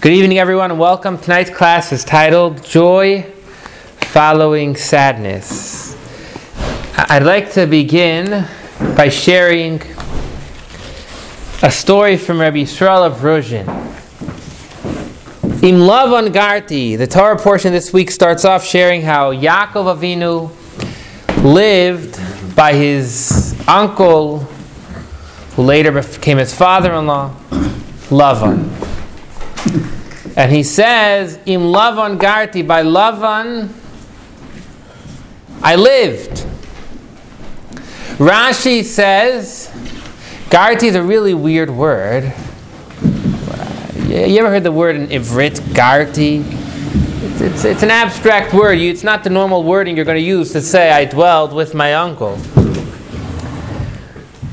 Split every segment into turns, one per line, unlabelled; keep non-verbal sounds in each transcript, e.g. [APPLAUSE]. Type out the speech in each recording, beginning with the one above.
Good evening, everyone, and welcome. Tonight's class is titled Joy Following Sadness. I'd like to begin by sharing a story from Rabbi Yisrael of Ruzhin. Im Lavan Garti, the Torah portion this week starts off sharing how Yaakov Avinu lived by his uncle, who later became his father-in-law, Lavan. And he says, Im Lavan Garti, by Lavan I lived. Rashi says, Garti is a really weird word. You ever heard the word in Ivrit, Garti? It's, it's, it's an abstract word. It's not the normal wording you're going to use to say, I dwelled with my uncle.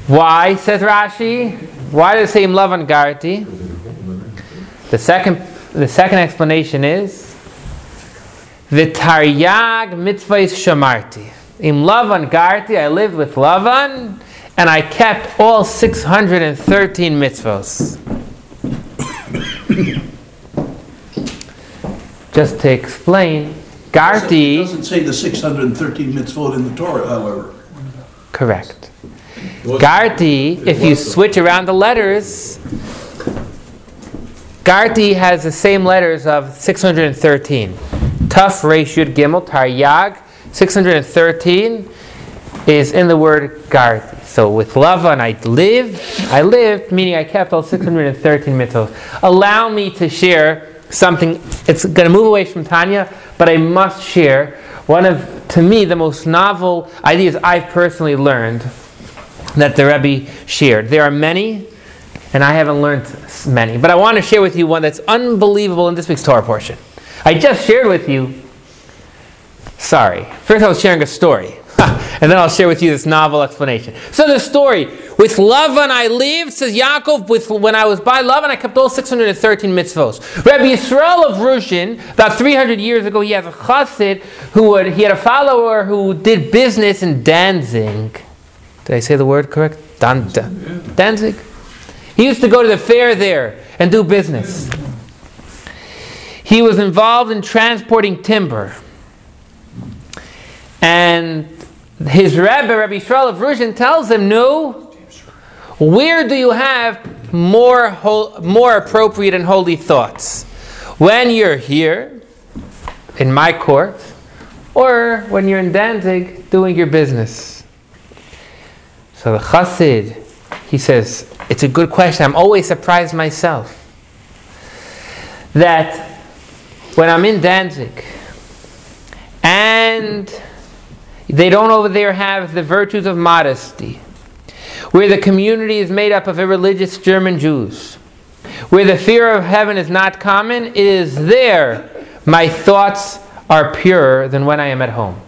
Why, says Rashi? Why does it say Im Lavan Garti? The second, the second explanation is the Taryag mitzvahs shamarti. In Lavan Garti, I lived with Lavan, and I kept all 613 mitzvahs. [COUGHS] Just to explain, Garti.
It doesn't say the 613 mitzvot in the Torah, however.
Correct. Garti, if you switch around the letters, Garti has the same letters of 613. Tuf, Resh, Yud, Gimel, Taryag, 613 is in the word Garti. So with Lavan, I lived, I lived, meaning I kept all 613 mitzvot. Allow me to share something, it's going to move away from Tanya, but I must share one of, to me, the most novel ideas I've personally learned that the Rebbe shared. There are many, and I haven't learned many, but I want to share with you one that's unbelievable in this week's Torah portion. I just shared with you, sorry, first I was sharing a story. [LAUGHS] and then I'll share with you this novel explanation. So the story with Lavan I lived, says Yaakov. With when I was by Lavan, I kept all 613 mitzvos. Rabbi Yisrael of Ruzhin, about 300 years ago, he has a chassid who would, he had a follower who did business in Danzig. Did I say the word correct? Dan, Danzig. He used to go to the fair there and do business. He was involved in transporting timber. And his Rebbe, Rabbi Yisrael of tells him, No, where do you have more, ho- more appropriate and holy thoughts? When you're here, in my court, or when you're in Danzig doing your business? So the chassid, he says, It's a good question. I'm always surprised myself that when I'm in Danzig and they don't over there have the virtues of modesty, where the community is made up of irreligious German Jews, where the fear of heaven is not common, it is there my thoughts are purer than when I am at home.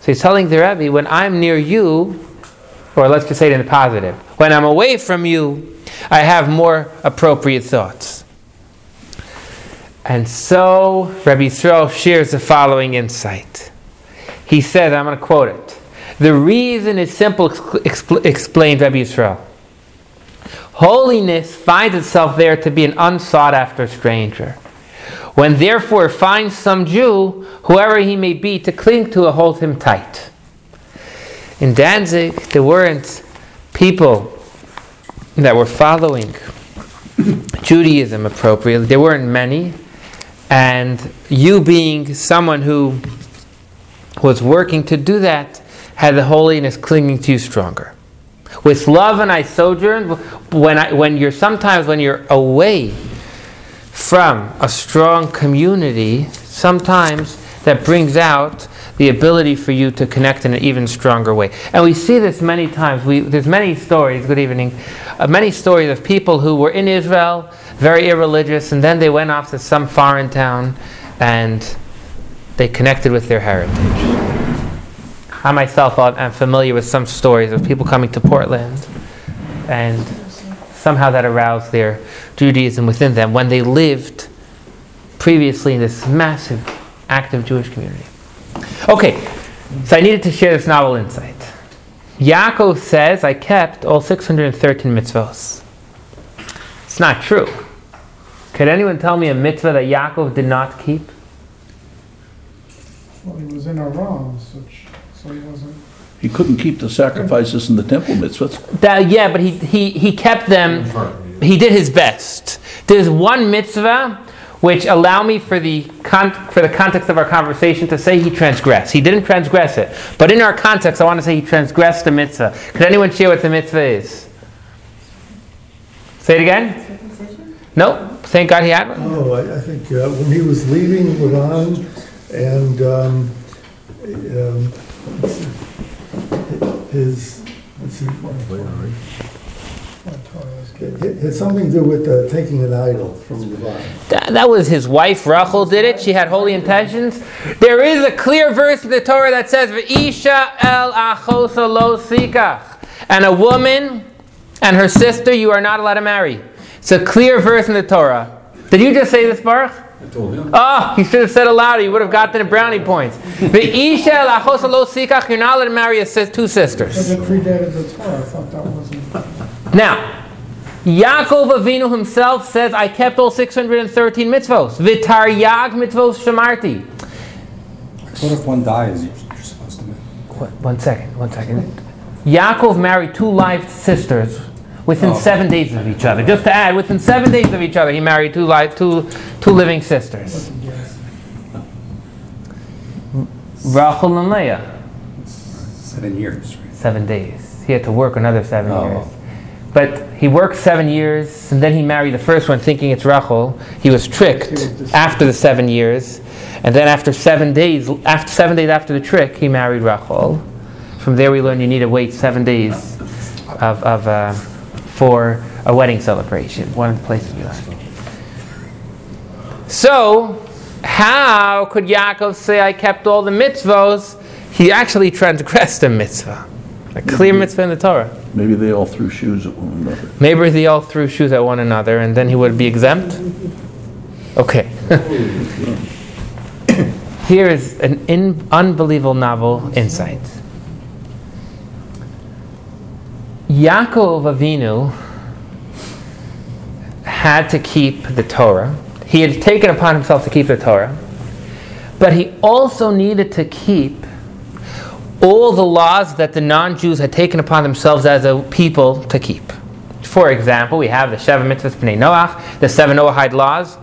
So he's telling the Rebbe, when I'm near you, or let's just say it in the positive, when I'm away from you, I have more appropriate thoughts. And so Rabbi Yisrael shares the following insight. He says, I'm going to quote it. The reason is simple, expl- explained Rabbi Yisrael. Holiness finds itself there to be an unsought after stranger. When therefore finds some Jew, whoever he may be, to cling to, hold him tight. In Danzig, there weren't people that were following Judaism appropriately. There weren't many. And you, being someone who was working to do that, had the holiness clinging to you stronger. With love and I sojourned. When, I, when you're sometimes when you're away from a strong community, sometimes that brings out the ability for you to connect in an even stronger way. And we see this many times. We, there's many stories, good evening, uh, many stories of people who were in Israel, very irreligious, and then they went off to some foreign town and they connected with their heritage. I myself am familiar with some stories of people coming to Portland and somehow that aroused their Judaism within them when they lived previously in this massive, active Jewish community. Okay, so I needed to share this novel insight. Yaakov says, I kept all 613 mitzvahs. It's not true. Could anyone tell me a mitzvah that Yaakov did not keep?
Well, he was in a wrong, so he wasn't,
He couldn't keep the sacrifices in the temple mitzvahs.
That, yeah, but he, he, he kept them, he did his best. There's one mitzvah which allow me for the, con- for the context of our conversation to say he transgressed. He didn't transgress it. But in our context, I want to say he transgressed the mitzvah. Could anyone share what the mitzvah is? Say it again? No? Thank God he had one.
Oh, I, I think uh, when he was leaving Levon and, um, um, his, let's see,
what Torah is
it it had something to do with uh, taking an idol from Levon.
That, that was his wife, Rachel, did it. She had holy intentions. There is a clear verse in the Torah that says, V'isha el achosa lo sikach. And a woman and her sister you are not allowed to marry. It's a clear verse in the Torah. Did you just say this, Baruch?
I told him.
Oh, you should have said it louder. You would have gotten the brownie points. V'isha el achosa lo sikach. You're not allowed to marry a sis- two
But
sisters.
it predated the Torah, I thought that wasn't,
Now, Yaakov Avinu himself says, I kept all 613 mitzvos. Vitar yag mitzvos shamarti.
What if one dies? You're, you're supposed to.
What, one second, one second. Yaakov married two live sisters within
Oh.
seven days of each other. Just to add, within seven days of each other, he married two live, two, two living sisters. Rachel and Leah,
Seven years, right?
seven days. He had to work another seven
Oh.
years. But he worked seven years, and then he married the first one, thinking it's Rachel. He was tricked after the seven years, and then after seven days, after seven days after the trick, he married Rachel. From there, we learn you need to wait seven days of, of uh, for a wedding celebration. One of the places we learn. So, how could Yaakov say, "I kept all the mitzvos"? He actually transgressed a mitzvah, a clear mitzvah in the Torah.
Maybe they all threw shoes at one another.
Maybe they all threw shoes at one another and then he would be exempt? Okay. [LAUGHS] Here is an in, unbelievable novel insight. Yaakov Avinu had to keep the Torah. He had taken upon himself to keep the Torah, but he also needed to keep all the laws that the non-Jews had taken upon themselves as a people to keep. For example, we have the Sheva Mitzvahs B'nai Noach, the seven Noahide laws,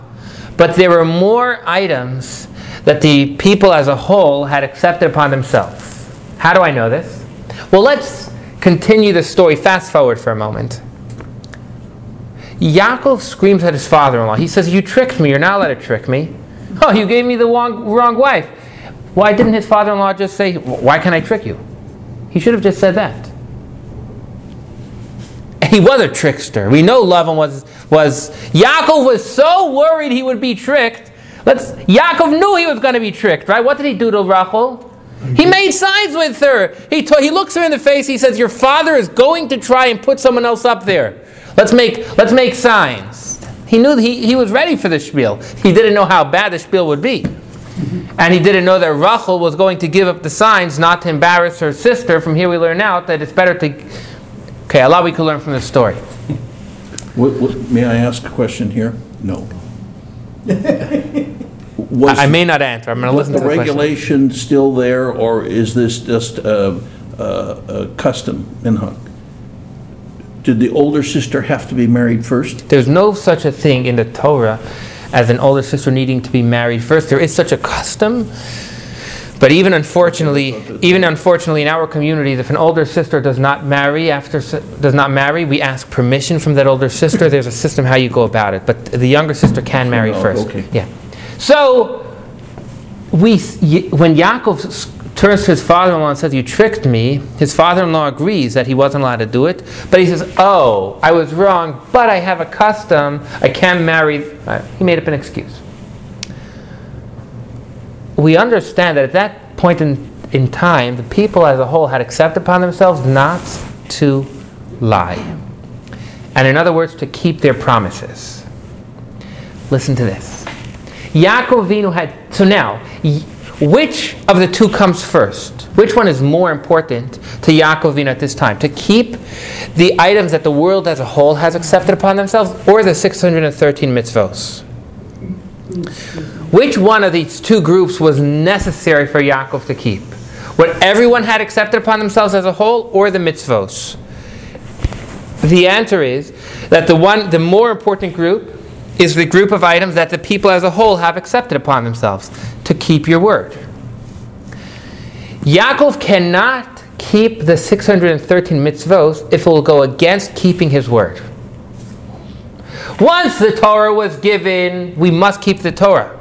but there were more items that the people as a whole had accepted upon themselves. How do I know this? Well, let's continue the story. Fast forward for a moment. Yaakov screams at his father-in-law. He says, "You tricked me. You're not allowed to trick me. [LAUGHS] Oh, you gave me the wrong, wrong wife." Why didn't his father-in-law just say, "Why can't I trick you?" He should have just said that. He was a trickster. We know Lavan was was Yaakov was so worried he would be tricked. Let's Yaakov knew he was going to be tricked, right? What did he do to Rachel? He made signs with her. He to, he looks her in the face. He says, "Your father is going to try and put someone else up there. Let's make let's make signs." He knew he, he was ready for the spiel. He didn't know how bad the spiel would be. And he didn't know that Rachel was going to give up the signs not to embarrass her sister. From here we learn out that it's better to. Okay, a lot we could learn from this story.
What, what, may I ask a question here? No.
I, I may not answer. I'm going to listen to the question.
regulation still there, or is this just a, a, a custom, minhag? Did the older sister have to be married first?
There's no such a thing in the Torah as an older sister needing to be married first. There is such a custom, but even unfortunately, even unfortunately in our communities, if an older sister does not marry after does not marry, we ask permission from that older sister. There's a system how you go about it, but the younger sister can marry
Oh,
first.
okay.
Yeah. So we, when Yaakov to his father-in-law and says, "You tricked me," his father-in-law agrees that he wasn't allowed to do it, but he says, "Oh, I was wrong, but I have a custom. I can't marry." Uh, he made up an excuse. We understand that at that point in, in time, the people as a whole had accepted upon themselves not to lie, and in other words, to keep their promises. Listen to this. Yaakov Avinu had, so now, which of the two comes first? Which one is more important to Yaakov Avinu at this time? To keep the items that the world as a whole has accepted upon themselves, or the 613 mitzvos? Which one of these two groups was necessary for Yaakov to keep? What everyone had accepted upon themselves as a whole, or the mitzvos? The answer is that the one, the more important group, is the group of items that the people as a whole have accepted upon themselves to keep your word. Yaakov cannot keep the 613 mitzvos if it will go against keeping his word. Once the Torah was given, we must keep the Torah.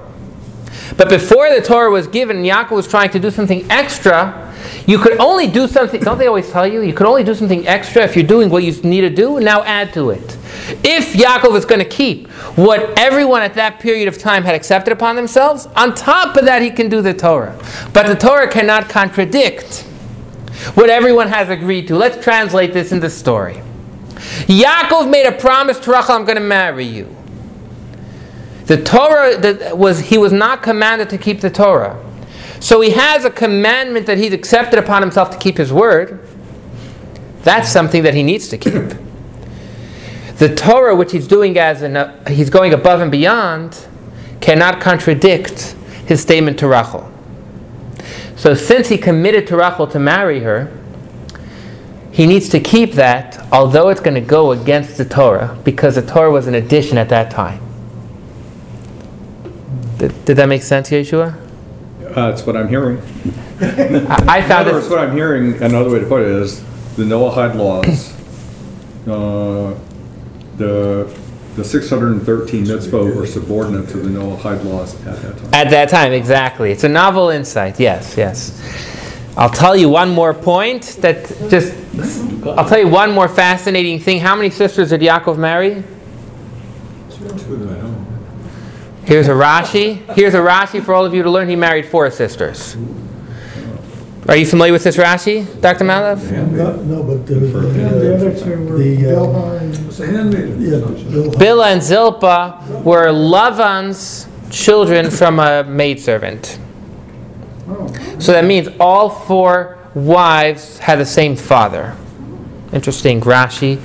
But before the Torah was given, Yaakov was trying to do something extra. You could only do something, don't they always tell you? You could only do something extra if you're doing what you need to do, now add to it. If Yaakov is going to keep what everyone at that period of time had accepted upon themselves, on top of that, he can do the Torah. But the Torah cannot contradict what everyone has agreed to. Let's translate this in the story. Yaakov made a promise to Rachel, I'm going to marry you. The Torah was he was not commanded to keep the Torah. So he has a commandment that he's accepted upon himself to keep his word. That's something that he needs to keep. The Torah, which he's doing as an, uh, he's going above and beyond, cannot contradict his statement to Rachel. So since he committed to Rachel to marry her, he needs to keep that, although it's going to go against the Torah, because the Torah was an addition at that time. Did, did that make sense, Yeshua?
Uh, That's what I'm hearing.
I, I
In
found
other words,
it.
what I'm hearing, another way to put it is, the Noahide laws, uh, the, the 613 mitzvot were subordinate to the Noahide laws at that time.
At that time, exactly. It's a novel insight. Yes, yes. I'll tell you one more point that just. I'll tell you one more fascinating thing. How many sisters did Yaakov marry? Here's a Rashi. Here's a Rashi for all of you to learn. He married four sisters. Are you familiar with this Rashi, Dr. Malav?
No, no, but the,
And the other two were
the, uh,
Bilhah and
yeah, Bill-
Bilhah and Zilpah were Lavan's children from a maidservant.
Oh,
So that means all four wives had the same father. Interesting, Rashi.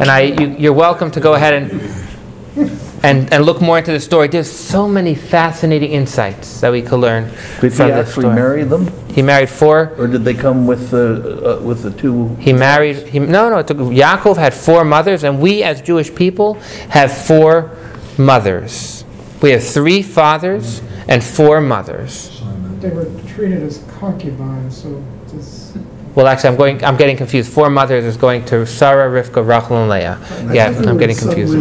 And I, you, you're welcome to go ahead and, and, and look more into the story. There's so many fascinating insights that we could learn
Did he
from this
actually
story.
marry them,
He married four.
or did they come with the, uh, with the two?
He married. He, no, no. It took, Yaakov had four mothers, and we as Jewish people have four mothers. We have three fathers and four mothers.
they were treated as concubines, so this,
Well, actually, I'm going. I'm getting confused. Four mothers is going to Sarah, Rivka, Rachel, and Leah. Yeah, I'm getting confused.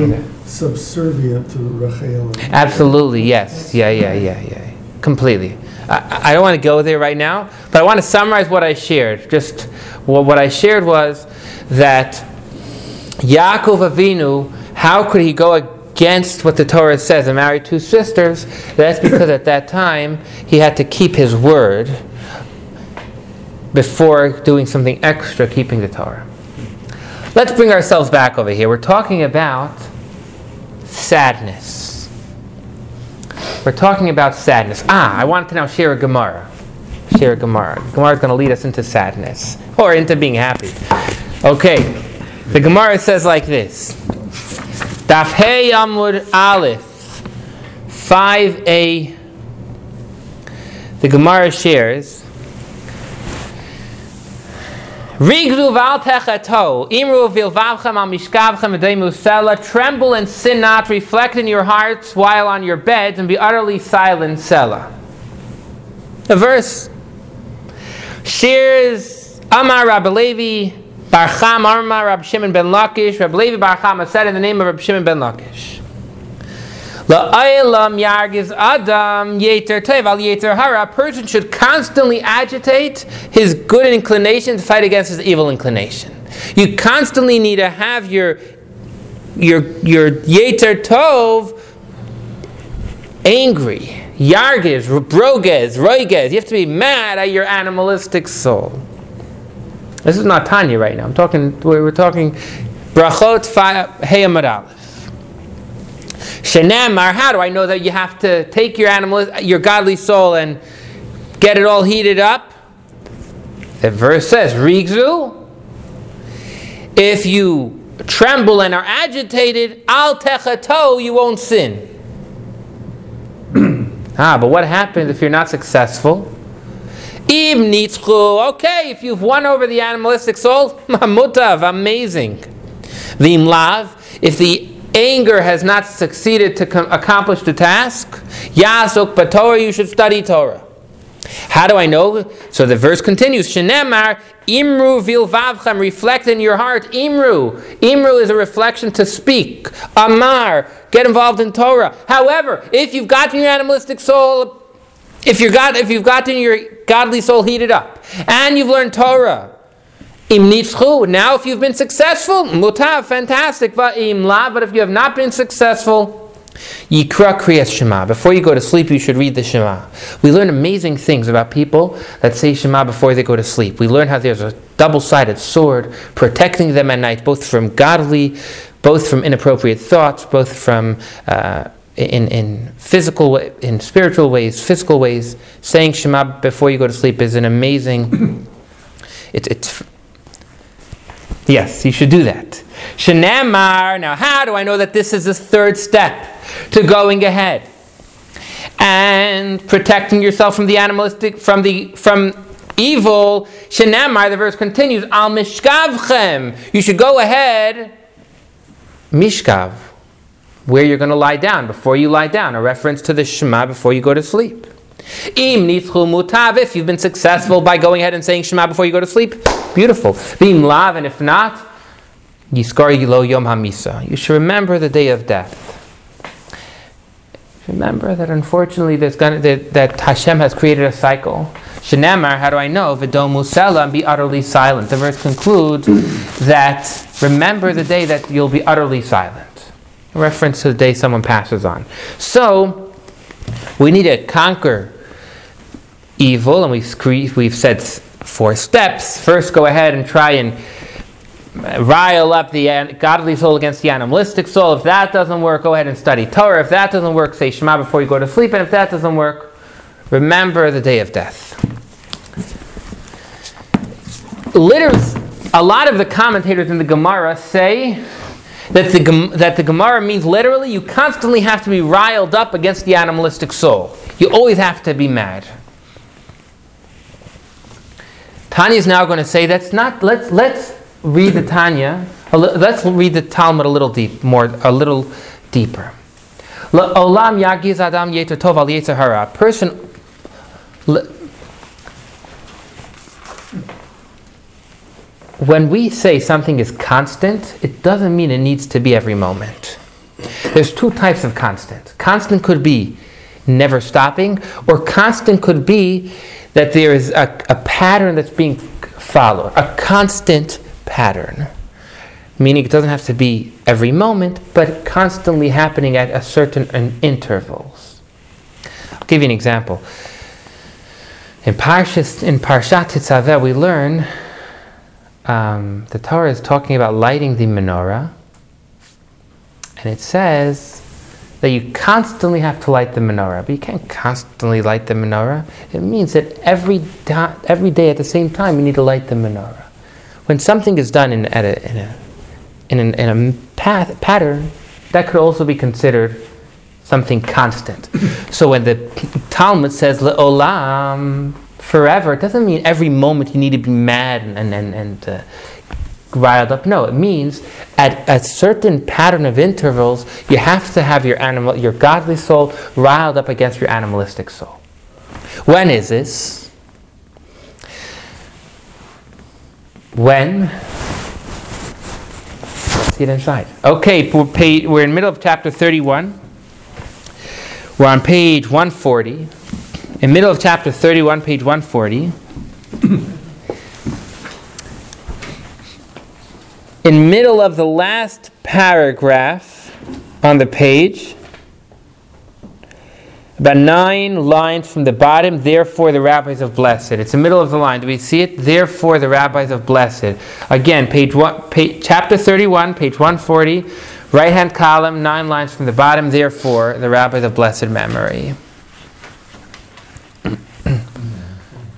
Subservient to Rachel.
Absolutely, yes. Yeah, yeah, yeah, yeah. Completely. I, I don't want to go there right now, but I want to summarize what I shared. Just well, what I shared was that Yaakov Avinu, how could he go against what the Torah says and marry two sisters? That's because at that time he had to keep his word before doing something extra, keeping the Torah. Let's bring ourselves back over here. We're talking about sadness. We're talking about sadness. Ah, I wanted to now share a Gemara. Share a Gemara. Gemara is going to lead us into sadness or into being happy. Okay, the Gemara says like this Daf Hey Amud Aleph 5a. The Gemara shares. Rigzu val techato, imru vilvavchem al mishkavchem edei musela, tremble and sin not, reflect in your hearts while on your beds, and be utterly silent, Selah. A verse. Shares Amar Rabbi Levi bar Chama Amar Rabbi Shimon ben Lakish. Rabbi Levi bar Chama said in the name of Rabbi Shimon ben Lakish. Adam yetzer yetzer hara. A person should constantly agitate his good inclination to fight against his evil inclination. You constantly need to have your your your yetzer tov angry. Yargiz, brogez, roigez. You have to be mad at your animalistic soul. This is not Tanya right now. I'm talking. We're talking brachot heyamad aleph. Shenamar, how do I know that you have to take your animal, your godly soul and get it all heated up. The verse says, Rigzu, if you tremble and are agitated, al techato, you won't sin. [CLEARS THROAT] ah, but what happens if you're not successful? Im okay, if you've won over the animalistic soul, [LAUGHS] mutav, amazing. Lav, if the anger has not succeeded to com- accomplish the task, yasuk Torah, you should study Torah. How do I know? So the verse continues, Shenemar, Imru vilvavchem, reflect in your heart. Imru. Imru is a reflection to speak. Amar, get involved in Torah. However, if you've gotten your animalistic soul, if, you've got, if you've gotten your godly soul heated up, and you've learned Torah, Now if you've been successful, mutav, fantastic, but if you have not been successful, Yikra Kriyas Shema. Before you go to sleep, you should read the Shema. We learn amazing things about people that say Shema before they go to sleep. We learn how there's a double sided sword protecting them at night, both from godly, both from inappropriate thoughts, both from. Uh, in, in physical, in spiritual ways, physical ways, saying Shema before you go to sleep is an amazing. [COUGHS] It's yes, you should do that. Shanamar. Now, how do I know that this is the third step? to going ahead and protecting yourself from the animalistic, from the from evil. Shenamar, the verse continues, Al mishkavchem. You should go ahead, mishkav, where you're going to lie down before you lie down. A reference to the Shema before you go to sleep. Im mutav. If you've been successful by going ahead and saying Shema before you go to sleep, beautiful. Bim lav, and if not, yilo yom hamisa. You should remember the day of death. Remember that unfortunately there's gonna, that, that Hashem has created a cycle. Shenemar, how do I know? Vidomu sela, be utterly silent. The verse concludes that remember the day that you'll be utterly silent. A reference to the day someone passes on. So, we need to conquer evil, and we've, we've said four steps. First, go ahead and try and uh, rile up the godly soul against the animalistic soul. If that doesn't work, go ahead and study Torah. If that doesn't work, say Shema before you go to sleep. And if that doesn't work, remember the day of death. Literally, a lot of the commentators in the Gemara say that the, that the Gemara means literally you constantly have to be riled up against the animalistic soul. You always have to be mad. Tanya is now going to say that's not, let's, let's read the [CLEARS THROAT] Tanya. Let's read the Talmud a little deep, more, a little deeper. Olam yagiz adam yetzer tov al hara. Person. When we say something is constant, it doesn't mean it needs to be every moment. There's two types of constant. Constant could be never stopping, or constant could be that there is a, a pattern that's being followed, a constant pattern. Meaning it doesn't have to be every moment, but constantly happening at a certain intervals. I'll give you an example. In Parshat, in Parshat Tetzaveh, we learn um, the Torah is talking about lighting the menorah, and it says that you constantly have to light the menorah, but you can't constantly light the menorah. It means that every, da- every day at the same time you need to light the menorah when something is done in, at a, in a, in, an, in a path, pattern, that could also be considered something constant. [COUGHS] so when the Talmud says olam forever, it doesn't mean every moment you need to be mad and, and, and, and uh, riled up. No, it means at a certain pattern of intervals, you have to have your animal, your godly soul riled up against your animalistic soul. When is this? when it inside. Okay, we're in the middle of chapter 31. We're on page 140. In middle of chapter 31, page 140. In middle of the last paragraph on the page, about nine lines from the bottom, therefore the rabbis of blessed. It's the middle of the line. Do we see it? Therefore the rabbis of blessed. Again, page one, page, chapter 31, page 140, right hand column, nine lines from the bottom, therefore the rabbis of blessed memory.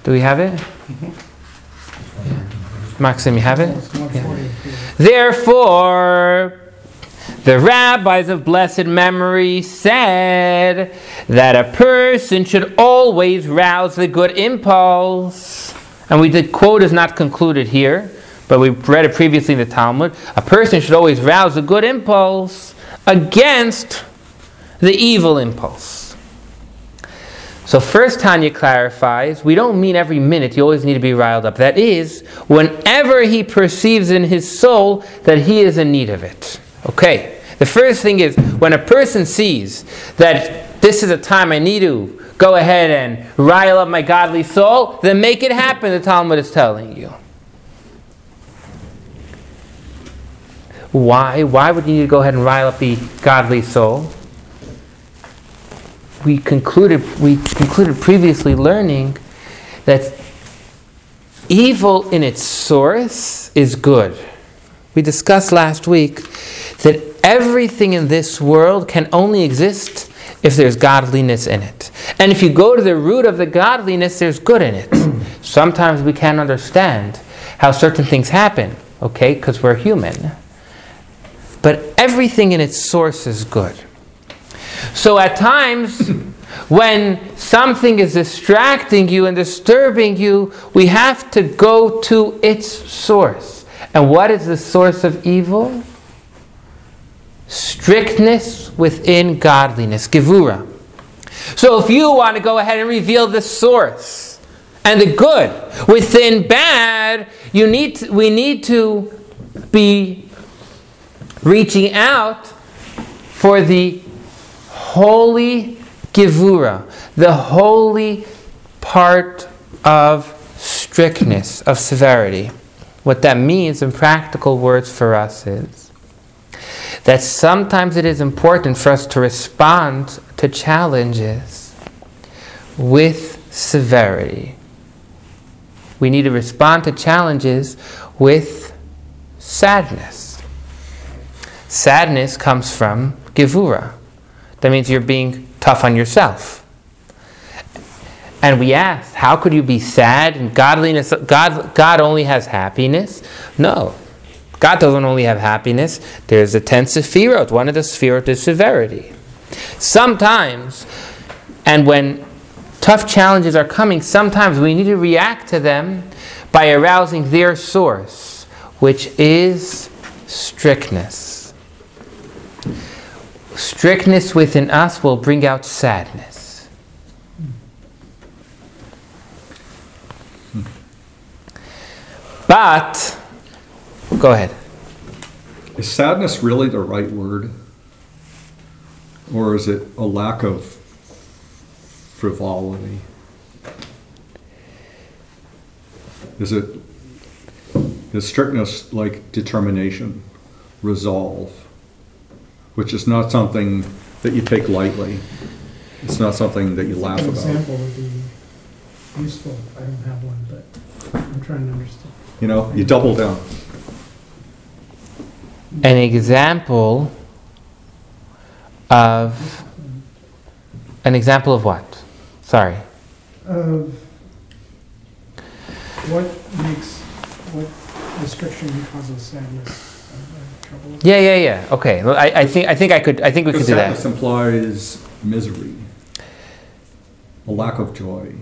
Do we have it? Maxim, you have it?
140.
Therefore, the rabbis of blessed memory said that a person should always rouse the good impulse. And we did quote is not concluded here, but we read it previously in the Talmud. A person should always rouse the good impulse against the evil impulse. So first Tanya clarifies, we don't mean every minute you always need to be riled up. That is, whenever he perceives in his soul that he is in need of it. Okay. The first thing is when a person sees that this is a time I need to go ahead and rile up my godly soul, then make it happen, the Talmud is telling you. Why? Why would you need to go ahead and rile up the godly soul? We concluded we concluded previously learning that evil in its source is good. We discussed last week that everything in this world can only exist if there's godliness in it. And if you go to the root of the godliness, there's good in it. [CLEARS THROAT] Sometimes we can't understand how certain things happen, okay, because we're human. But everything in its source is good. So at times, when something is distracting you and disturbing you, we have to go to its source. And what is the source of evil? Strictness within godliness, gevura. So if you want to go ahead and reveal the source and the good within bad, you need to, we need to be reaching out for the holy gevura, the holy part of strictness, of severity. What that means in practical words for us is that sometimes it is important for us to respond to challenges with severity. We need to respond to challenges with sadness. Sadness comes from gevura. That means you're being tough on yourself. And we asked, how could you be sad and godliness? God, God only has happiness? No. God doesn't only have happiness. There's a ten sefirot. One of the sefirot is severity. Sometimes, and when tough challenges are coming, sometimes we need to react to them by arousing their source, which is strictness. Strictness within us will bring out sadness. But, go ahead.
Is sadness really the right word? Or is it a lack of frivolity? Is it is strictness like determination, resolve, which is not something that you take lightly. It's not something that you laugh about.
An
about.
example would be useful. I don't have one, but I'm trying to understand.
You know, you double down.
An example of. An example of what? Sorry.
Of what makes, what restriction causes sadness? Trouble
Yeah, yeah, yeah. Okay. Well, I, I think I think I could I think we could do
sadness
that.
implies misery, a lack of joy.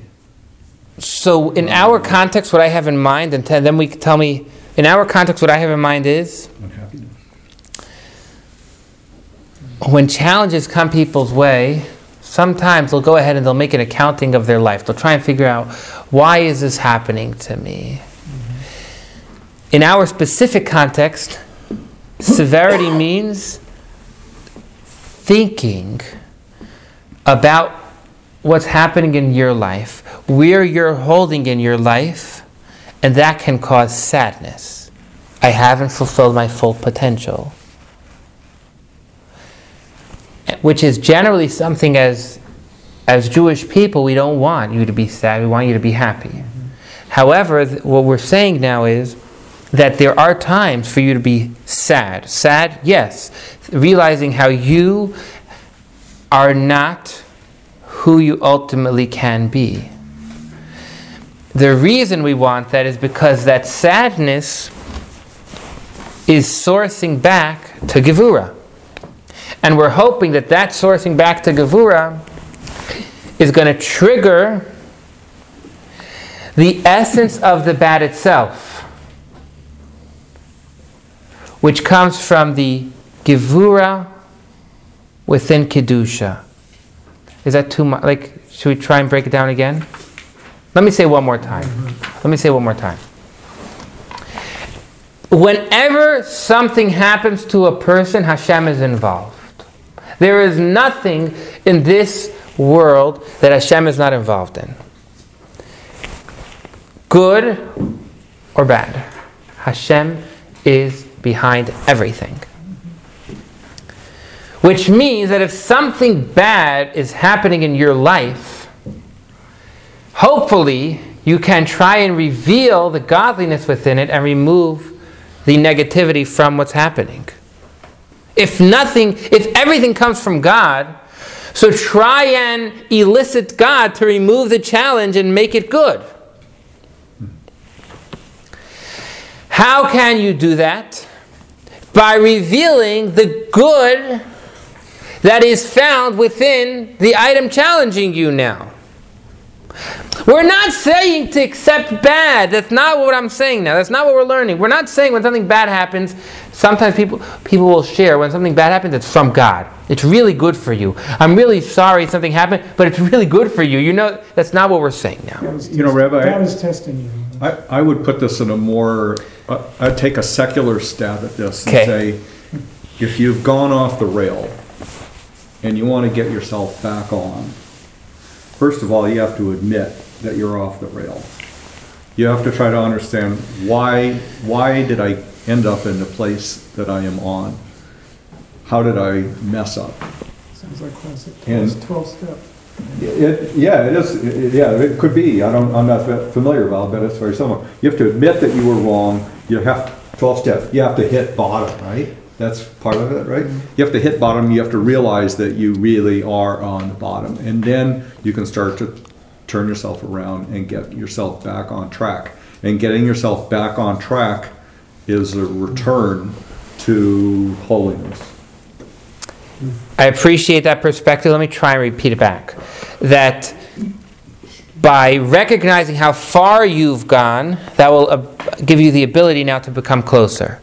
So in our context, what I have in mind, and then we can tell me. In our context, what I have in mind is
Unhappiness.
when challenges come people's way, sometimes they'll go ahead and they'll make an accounting of their life. They'll try and figure out why is this happening to me. Mm-hmm. In our specific context, severity means thinking about what's happening in your life, where you're holding in your life, and that can cause sadness. I haven't fulfilled my full potential which is generally something as as Jewish people we don't want you to be sad we want you to be happy however th- what we're saying now is that there are times for you to be sad. Sad yes. Realizing how you are not who you ultimately can be. The reason we want that is because that sadness is sourcing back to Gevura. And we're hoping that that sourcing back to Gevura is going to trigger the essence of the bad itself, which comes from the Gevura within Kedusha. Is that too much? Like, should we try and break it down again? Let me say one more time. Mm-hmm. Let me say one more time. Whenever something happens to a person, Hashem is involved. There is nothing in this world that Hashem is not involved in. Good or bad, Hashem is behind everything. Which means that if something bad is happening in your life, hopefully you can try and reveal the godliness within it and remove the negativity from what's happening. If nothing, if everything comes from God, so try and elicit God to remove the challenge and make it good. How can you do that? By revealing the good that is found within the item challenging you now. We're not saying to accept bad. That's not what I'm saying now. That's not what we're learning. We're not saying when something bad happens, sometimes people people will share when something bad happens, it's from God. It's really good for you. I'm really sorry something happened, but it's really good for you. You know, that's not what we're saying now.
You know,
test-
Rabbi-
God is testing you.
I, I would put this in a more, uh, I'd take a secular stab at this and
Okay.
say, if you've gone off the rail and you want to get yourself back on, first of all, you have to admit that you're off the rail. You have to try to understand why, why did I end up in the place that I am on? How did I mess up?
Sounds like classic
And-
12 step.
It, yeah, it is, it- yeah, it could be, I don't, I'm not fa- familiar about it, but it's very similar. You have to admit that you were wrong, you have, twelve step, you have to hit bottom, right? That's part of it, right? Mm-hmm. You have to hit bottom, you have to realize that you really are on the bottom, and then you can start to turn yourself around and get yourself back on track. And getting yourself back on track is a return to holiness.
I appreciate that perspective. Let me try and repeat it back. That by recognizing how far you've gone, that will uh, give you the ability now to become closer.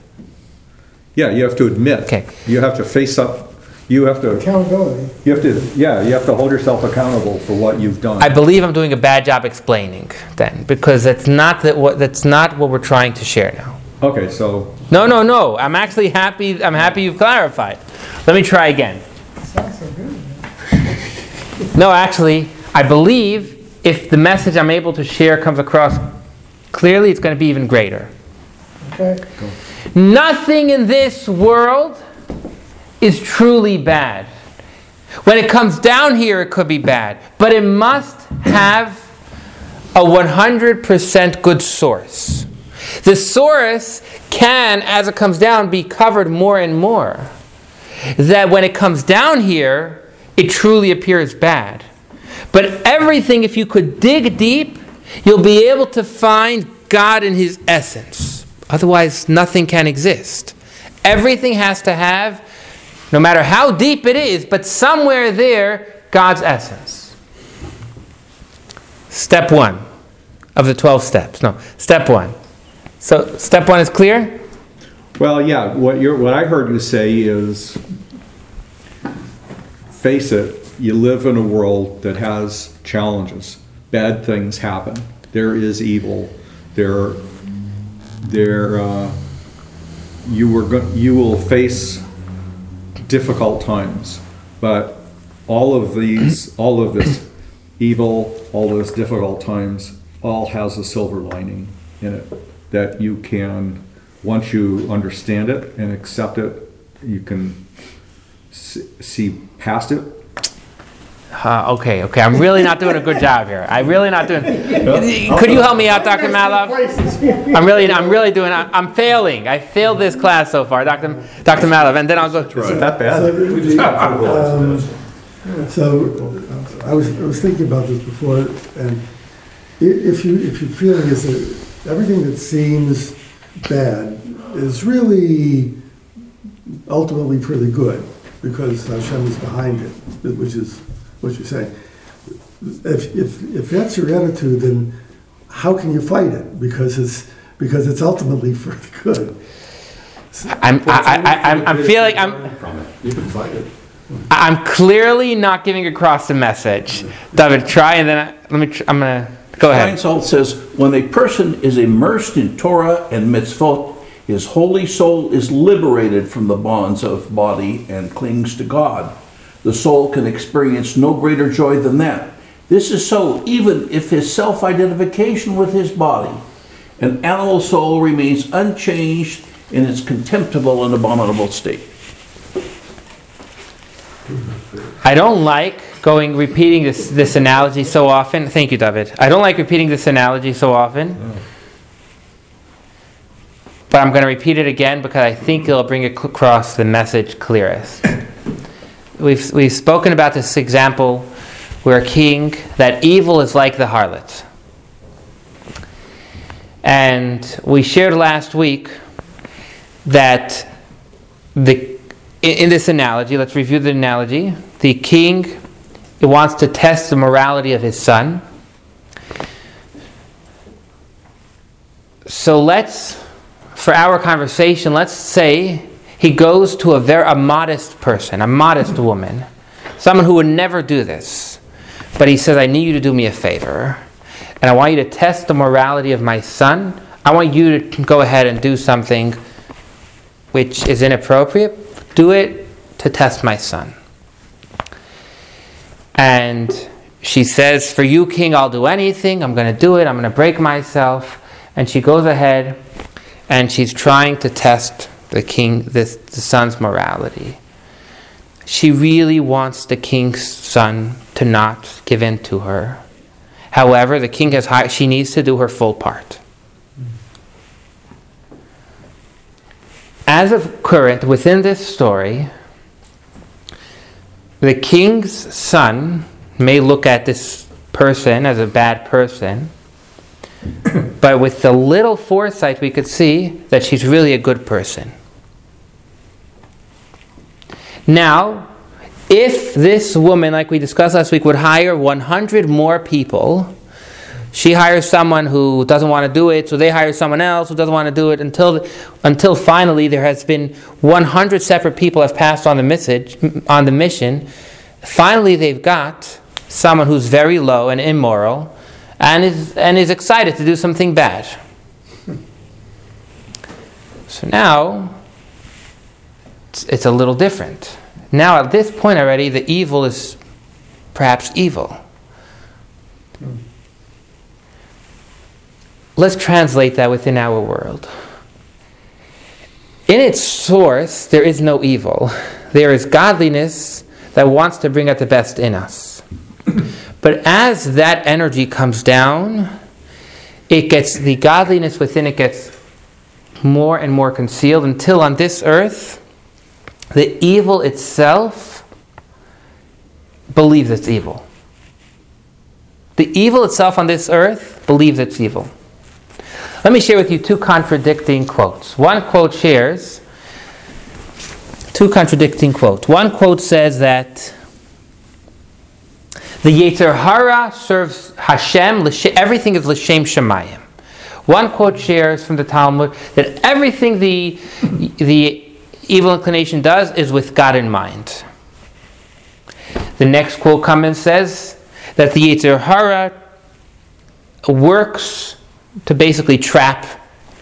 Yeah, you have to admit.
Okay.
You have to face up, you have to
Accountability.
You have to, yeah, you have to hold yourself accountable for what you've done.
I believe I'm doing a bad job explaining then, because that's not that what that's not what we're trying to share now.
Okay, so,
No, no, no. I'm actually happy. I'm happy you've clarified. Let me try again.
Sounds so good.
No, actually, I believe if the message I'm able to share comes across clearly, it's going to be even greater.
Okay.
Nothing in this world is truly bad. When it comes down here, it could be bad, but it must have a 100% good source. The source can, as it comes down, be covered more and more. That when it comes down here, it truly appears bad. But everything, if you could dig deep, you'll be able to find God in His essence. Otherwise, nothing can exist. Everything has to have, no matter how deep it is, but somewhere there, God's essence. Step one of the 12 steps. No, step one. So, step one is clear?
well, yeah, what you're, what I heard you say is, face it, you live in a world that has challenges. Bad things happen. There is evil. There, there, uh, you were, go- you will face difficult times, but all of these, all of this evil, all those difficult times, all has a silver lining in it that you can, once you understand it and accept it, you can see past it.
Uh, okay, okay. I'm really not doing a good job here. I'm really not doing. Could you help me out, Dr. Malov? I'm really, I'm really doing. I'm failing. I failed this class so far, Dr. Dr. Malov, and then I'll go.
that
So, the- um, So, I was, I was thinking about this before, and if you, if your feeling is that everything that seems bad is really ultimately for the good, because Hashem is behind it, which is what you're saying. If, if, if that's your attitude, then how can you fight it? Because it's, because it's ultimately for the good.
I'm, I, I, I'm, I'm feeling, I'm,
You can fight it.
I'm clearly not giving across the message. David, try and then I, let me. Tr- I'm gonna go ahead.
Steinsaltz says, when a person is immersed in Torah and mitzvot, his holy soul is liberated from the bonds of body and clings to God. The soul can experience no greater joy than that. This is so even if his self identification with his body, an animal soul remains unchanged in its contemptible and abominable state.
I don't like going repeating this this analogy so often. Thank you, David. I don't like repeating this analogy so often. But I'm going to repeat it again because I think it'll bring across the message clearest. We've, we've spoken about this example where a king, that evil is like the harlot. And we shared last week that the, in, in this analogy, let's review the analogy. The king wants to test the morality of his son. So let's, for our conversation, let's say he goes to a very a modest person, a modest woman, someone who would never do this. But he says, I need you to do me a favor. And I want you to test the morality of my son. I want you to go ahead and do something which is inappropriate. Do it to test my son. And she says, For you, king, I'll do anything. I'm going to do it. I'm going to break myself. And she goes ahead and she's trying to test the king, this, the son's morality. She really wants the king's son to not give in to her. However, the king has high, she needs to do her full part. As of current, within this story, the king's son may look at this person as a bad person, but with the little foresight, we could see that she's really a good person. Now, if this woman, like we discussed last week, would hire 100 more people, she hires someone who doesn't want to do it, so they hire someone else who doesn't want to do it until, until finally there has been 100 separate people have passed on the message on the mission. Finally, they've got someone who's very low and immoral, and is and is excited to do something bad. So now it's, a little different. Now, at this point already, the evil is perhaps evil. Let's translate that within our world. In its source, there is no evil. There is godliness that wants to bring out the best in us. But as that energy comes down, it gets the godliness within it gets more and more concealed until on this earth, the evil itself believes it's evil. The evil itself on this earth believes it's evil. Let me share with you two contradicting quotes. One quote shares two contradicting quotes. One quote says that the Yetzer Hara serves Hashem, everything is L'Shem Shamayim. One quote shares from the Talmud that everything the, the evil inclination does is with God in mind. The next quote comes and says that the Yetzer Hara works to basically trap,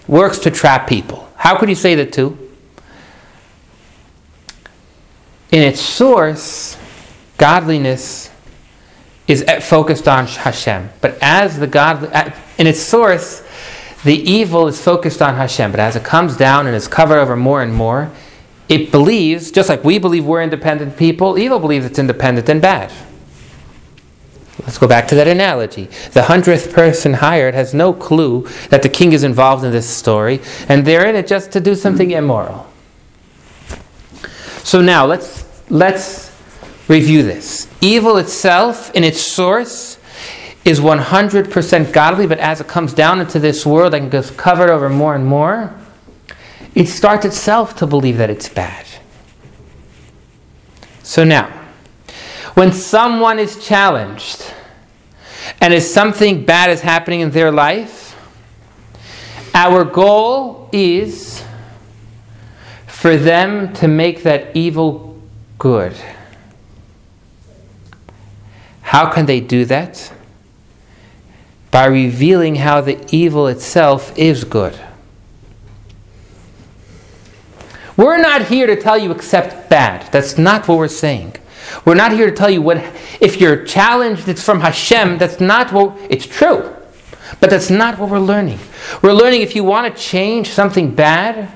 works to trap people. How could you say the two? In its source, godliness is focused on Hashem. But as the God, in its source, the evil is focused on Hashem. But as it comes down and is covered over more and more, it believes, just like we believe we're independent people, evil believes it's independent and bad. Let's go back to that analogy. The hundredth person hired has no clue that the king is involved in this story, and they're in it just to do something immoral. So now let's let's review this. Evil itself, in its source, is 100% godly, but as it comes down into this world and gets covered over more and more, it starts itself to believe that it's bad. So now, when someone is challenged and if something bad is happening in their life, our goal is for them to make that evil good. How can they do that? By revealing how the evil itself is good. We're not here to tell you accept bad. That's not what we're saying. We're not here to tell you what, if you're challenged, it's from Hashem. That's not what, it's true. But that's not what we're learning. We're learning if you want to change something bad,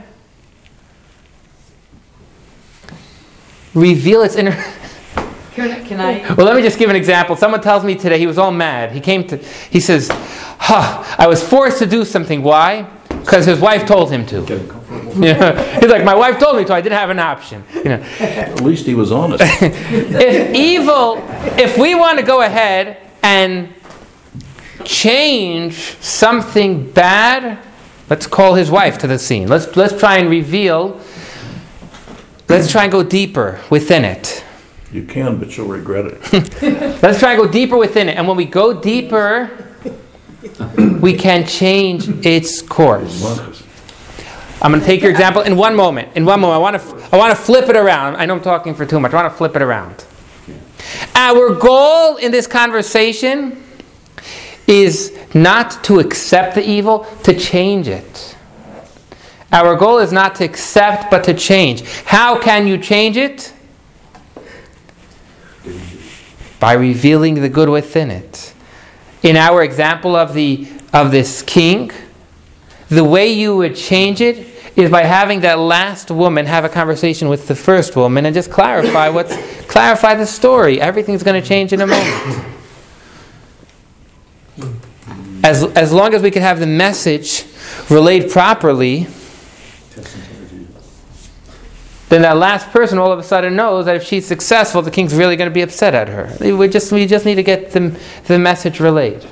reveal its inner.
Can, can I?
Well, let me just give an example. Someone tells me today he was all mad. He came to, he says, huh, I was forced to do something. Why? Because his wife told him to. [LAUGHS] You know, he's like, my wife told me to. I didn't have an option. You know,
At least he was honest. [LAUGHS]
if evil, if we want to go ahead and change something bad, let's call his wife to the scene. Let's let's try and reveal. Let's try and go deeper within it.
You can, but you'll regret it. [LAUGHS]
Let's try and go deeper within it. And when we go deeper, we can change its course. I'm going to take your example in one moment. In one moment, I want to I want to flip it around. I know I'm talking for too much. I want to flip it around. Our goal in this conversation is not to accept the evil, to change it. Our goal is not to accept, but to change. How can you change it? By revealing the good within it. In our example of the of this king, the way you would change it is by having that last woman have a conversation with the first woman and just clarify what's clarify the story. Everything's going to change in a moment. As, as long as we can have the message relayed properly, then that last person all of a sudden knows that if she's successful, the king's really going to be upset at her. We just, we just need to get the, the message relayed.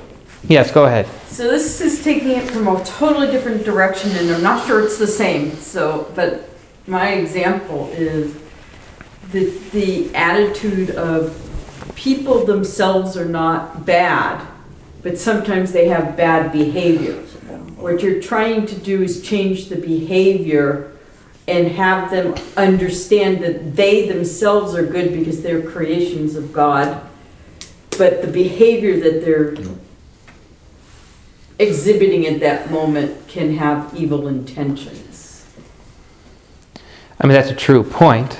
Yes, go ahead.
So this is taking it from a totally different direction, and I'm not sure it's the same. So, but my example is the the attitude of people themselves are not bad, but sometimes they have bad behavior. What you're trying to do is change the behavior and have them understand that they themselves are good because they're creations of God, but the behavior that they're exhibiting at that moment can have evil intentions.
I mean, that's a true point.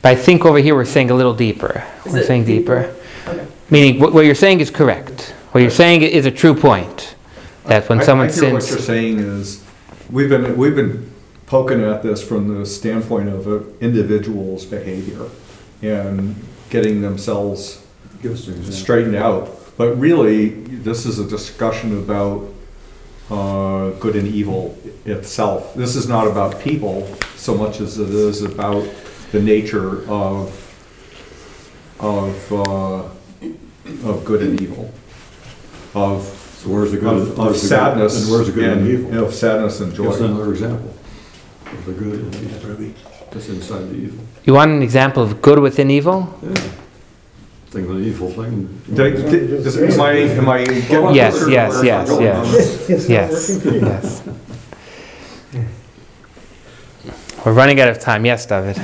But I think over here we're saying a little deeper.
Is
we're saying
deeper?
deeper.
Okay.
Meaning, what, what you're saying is correct. What you're saying is a true point. That when
I-
someone
I hear what you're saying is, we've been, we've been poking at this from the standpoint of an individual's behavior and getting themselves
Give us an example.
straightened out. But really, this is a discussion about uh, good and evil itself. This is not about people so much as it is about the nature of of uh, of good and evil, of
So where's the good?
of, of
where's the good-
sadness
And where's the good and
and
evil?
of sadness and
Give us
joy.
another example of the good and the evil. That's inside the evil.
You want an example of good within evil?
Yeah. Think of an evil thing.
Did I, did, is- am I am I getting
Yes,
closer to
yes, yes, yes.
on this?
It's not
Yes.
working for you.
Yes. We're running out of time. Yes, David.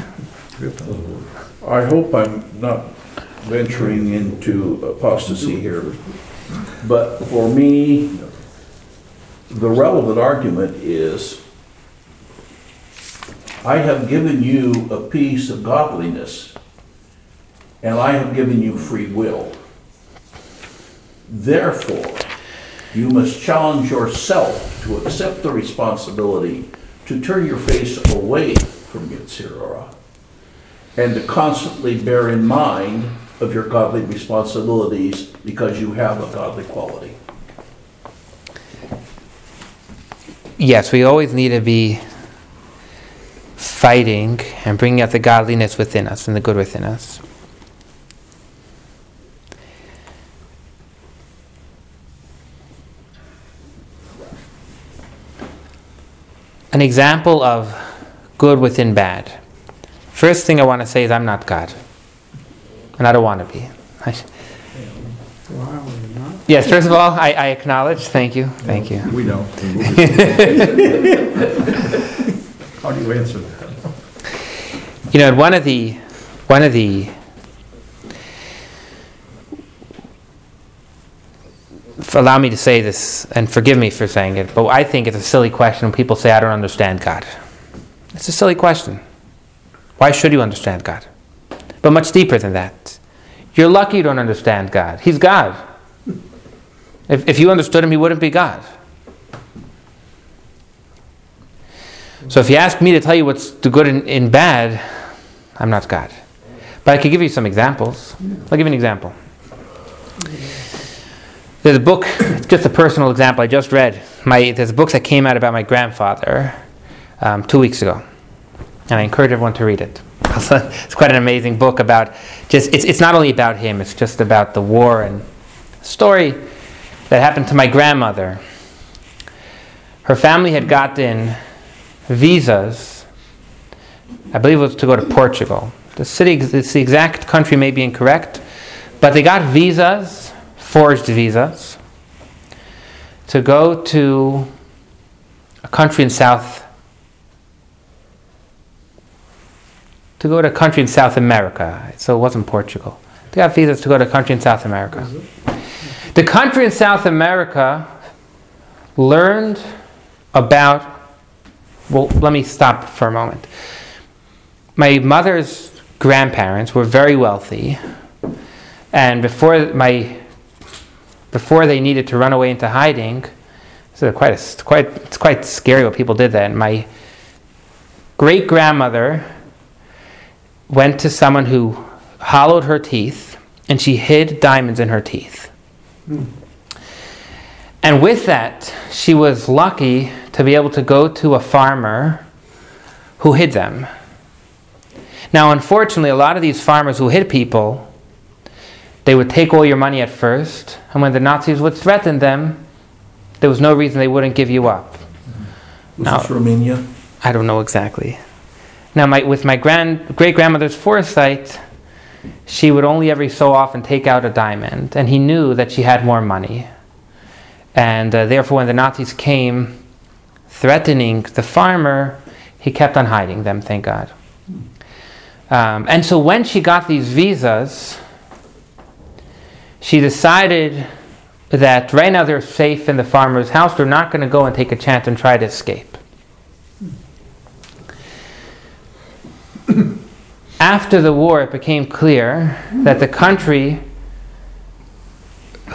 I hope I'm not venturing into apostasy here, but for me, the relevant argument is, I have given you a piece of godliness, and I have given you free will. Therefore, you must challenge yourself to accept the responsibility to turn your face away from yetzer and to constantly bear in mind of your godly responsibilities because you have a godly quality.
Yes, we always need to be fighting and bringing out the godliness within us and the good within us. An example of good within bad. First thing I want to say is I'm not God. And I don't want to be. Yes, first of all, I, I acknowledge. Thank you. Thank no, you.
We don't. [LAUGHS] How do you answer that?
You know, one of the, one of the, allow me to say this, and forgive me for saying it, but I think it's a silly question when people say, I don't understand God. It's a silly question. Why should you understand God? But much deeper than that. You're lucky you don't understand God. He's God. If, if you understood Him, He wouldn't be God. So if you ask me to tell you what's the good and, and bad, I'm not God. But I could give you some examples. I'll give you an example. There's a book, just a personal example I just read. My, there's a book that came out about my grandfather um, two weeks ago. And I encourage everyone to read it. [LAUGHS] it's quite an amazing book about just, it's, it's not only about him, it's just about the war and story that happened to my grandmother. Her family had gotten visas, I believe it was to go to Portugal. The city, it's the exact country may be incorrect, but they got visas, forged visas, to go to a country in South, to go to a country in South America. So it wasn't Portugal. They got visas to go to a country in South America. The country in South America learned about well, let me stop for a moment. My mother's grandparents were very wealthy, and before my before they needed to run away into hiding, so quite a, quite it's quite scary what people did then. My great grandmother went to someone who hollowed her teeth, and she hid diamonds in her teeth. Hmm. And with that, she was lucky to be able to go to a farmer who hid them. Now, unfortunately, a lot of these farmers who hid people, they would take all your money at first, and when the Nazis would threaten them, there was no reason they wouldn't give you up.
Was
Now-
this Romania?
I don't know exactly. Now, my, with my grand, great grandmother's foresight, she would only every so often take out a diamond, and he knew that she had more money. And uh, therefore, when the Nazis came threatening the farmer, he kept on hiding them, thank God. Um, and so, when she got these visas, she decided that right now they're safe in the farmer's house, they're not going to go and take a chance and try to escape. [COUGHS] After the war, it became clear that the country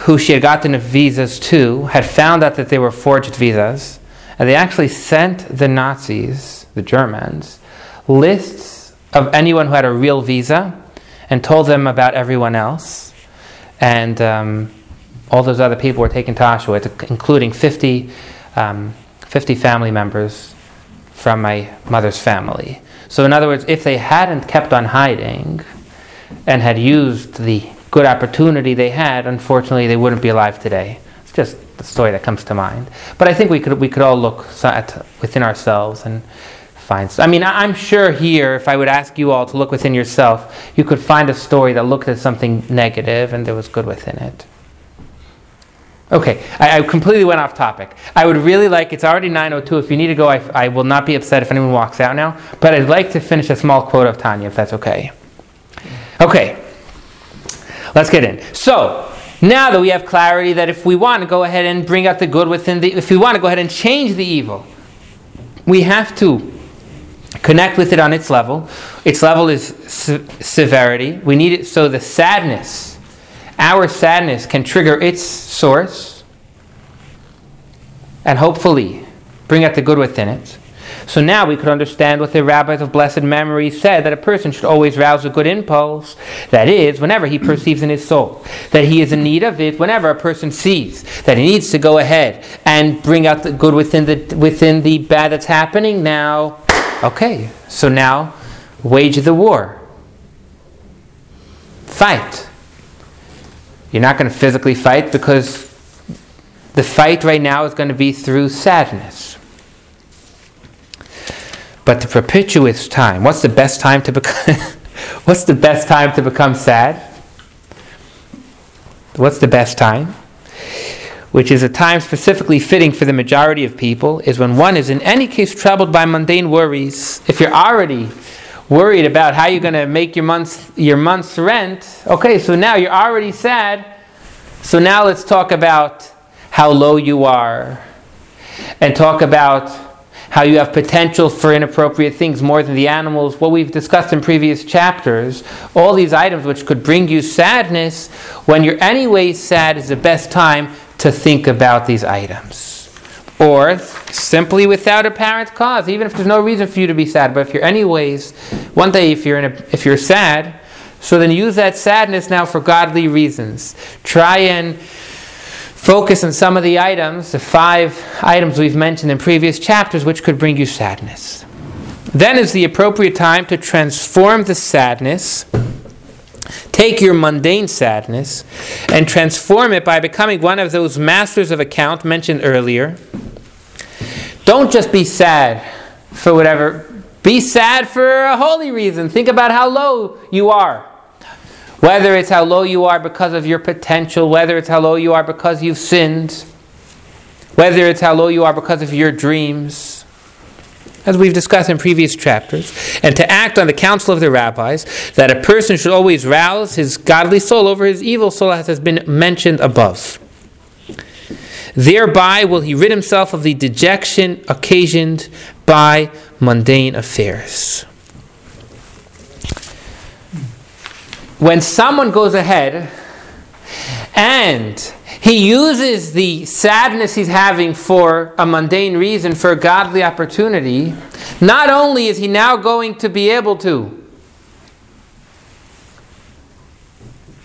who she had gotten visas to had found out that they were forged visas, and they actually sent the Nazis, the Germans, lists of anyone who had a real visa and told them about everyone else. And um, all those other people were taken to Auschwitz, including 50, um, 50 family members from my mother's family. So, in other words, if they hadn't kept on hiding and had used the good opportunity they had, unfortunately, they wouldn't be alive today. It's just the story that comes to mind. But I think we could we could all look at within ourselves and find. I mean, I'm sure here, if I would ask you all to look within yourself, you could find a story that looked at something negative and there was good within it. Okay, I, I completely went off topic. I would really like, it's already 9.02. If you need to go, I, I will not be upset if anyone walks out now. But I'd like to finish a small quote of Tanya, if that's okay. Okay, let's get in. So, now that we have clarity that if we want to go ahead and bring out the good within the, if we want to go ahead and change the evil, we have to connect with it on its level. Its level is se- severity. We need it so the sadness our sadness can trigger its source and hopefully bring out the good within it. So now we could understand what the rabbis of blessed memory said that a person should always rouse a good impulse, that is, whenever he perceives in his soul that he is in need of it, whenever a person sees that he needs to go ahead and bring out the good within the, within the bad that's happening now. Okay, so now wage the war. Fight. You're not going to physically fight because the fight right now is going to be through sadness. But the propitious time. What's the best time to become? [LAUGHS] what's the best time to become sad? What's the best time? Which is a time specifically fitting for the majority of people, is when one is in any case troubled by mundane worries. If you're already worried about how you're going to make your month's your month's rent, okay, so now you're already sad. So now let's talk about how low you are and talk about how you have potential for inappropriate things more than the animals, what we've discussed in previous chapters, all these items which could bring you sadness, when you're anyway sad is the best time to think about these items. Or simply without apparent cause, even if there's no reason for you to be sad. But if you're anyways, one day if you're in a, if you're sad, so then use that sadness now for godly reasons. Try and focus on some of the items, the five items we've mentioned in previous chapters, which could bring you sadness. Then is the appropriate time to transform the sadness, take your mundane sadness, and transform it by becoming one of those masters of account mentioned earlier. Don't just be sad for whatever, be sad for a holy reason. Think about how low you are. Whether it's how low you are because of your potential, whether it's how low you are because you've sinned, whether it's how low you are because of your dreams, as we've discussed in previous chapters, and to act on the counsel of the rabbis that a person should always rouse his godly soul over his evil soul, as has been mentioned above. Thereby will he rid himself of the dejection occasioned by mundane affairs. When someone goes ahead and he uses the sadness he's having for a mundane reason, for a godly opportunity, not only is he now going to be able to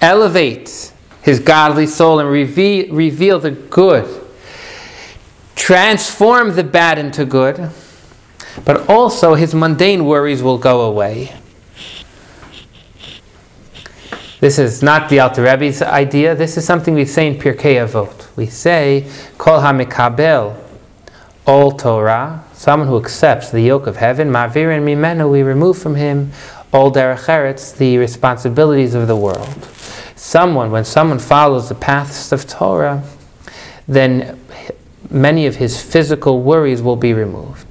elevate his godly soul and reveal, reveal the good, transform the bad into good, but also his mundane worries will go away. This is not the Alter Rebbe's idea. This is something we say in Pirkei Avot. We say, Kol HaMikabel, all Torah, someone who accepts the yoke of heaven, Ma'avirin Mimenu, we remove from him all Derech Eretz, the responsibilities of the world. Someone, when someone follows the paths of Torah, then many of his physical worries will be removed.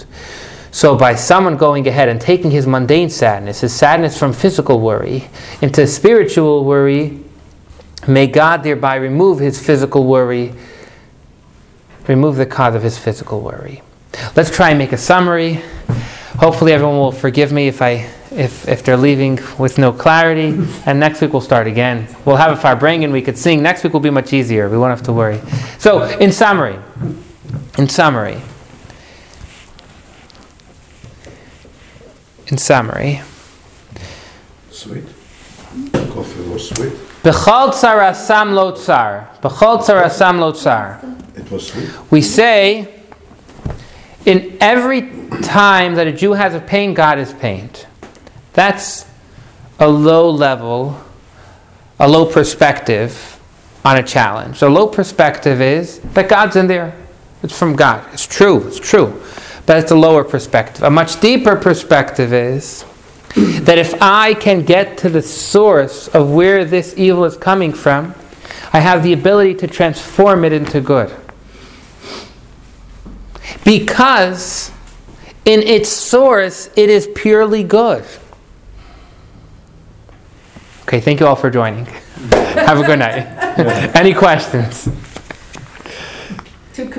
So, by someone going ahead and taking his mundane sadness, his sadness from physical worry, into spiritual worry, may God thereby remove his physical worry, remove the cause of his physical worry. Let's try and make a summary. Hopefully, everyone will forgive me if I if, if they're leaving with no clarity. And next week we'll start again. We'll have a farbrengen and we could sing. Next week will be much easier. We won't have to worry. So, in summary, in summary, in summary,
Sweet. Coffee was sweet.
B'chol tzara sam lo tsar. B'chol tzara sam lo tsar.
It was sweet.
We say, in every time that a Jew has a pain, God is pained. That's a low level, a low perspective on a challenge. A low perspective is that God's in there. It's from God. It's true. It's true. But it's a lower perspective. A much deeper perspective is that if I can get to the source of where this evil is coming from, I have the ability to transform it into good. Because in its source, it is purely good. Okay, thank you all for joining. [LAUGHS] Have a good night. Any questions?
To com-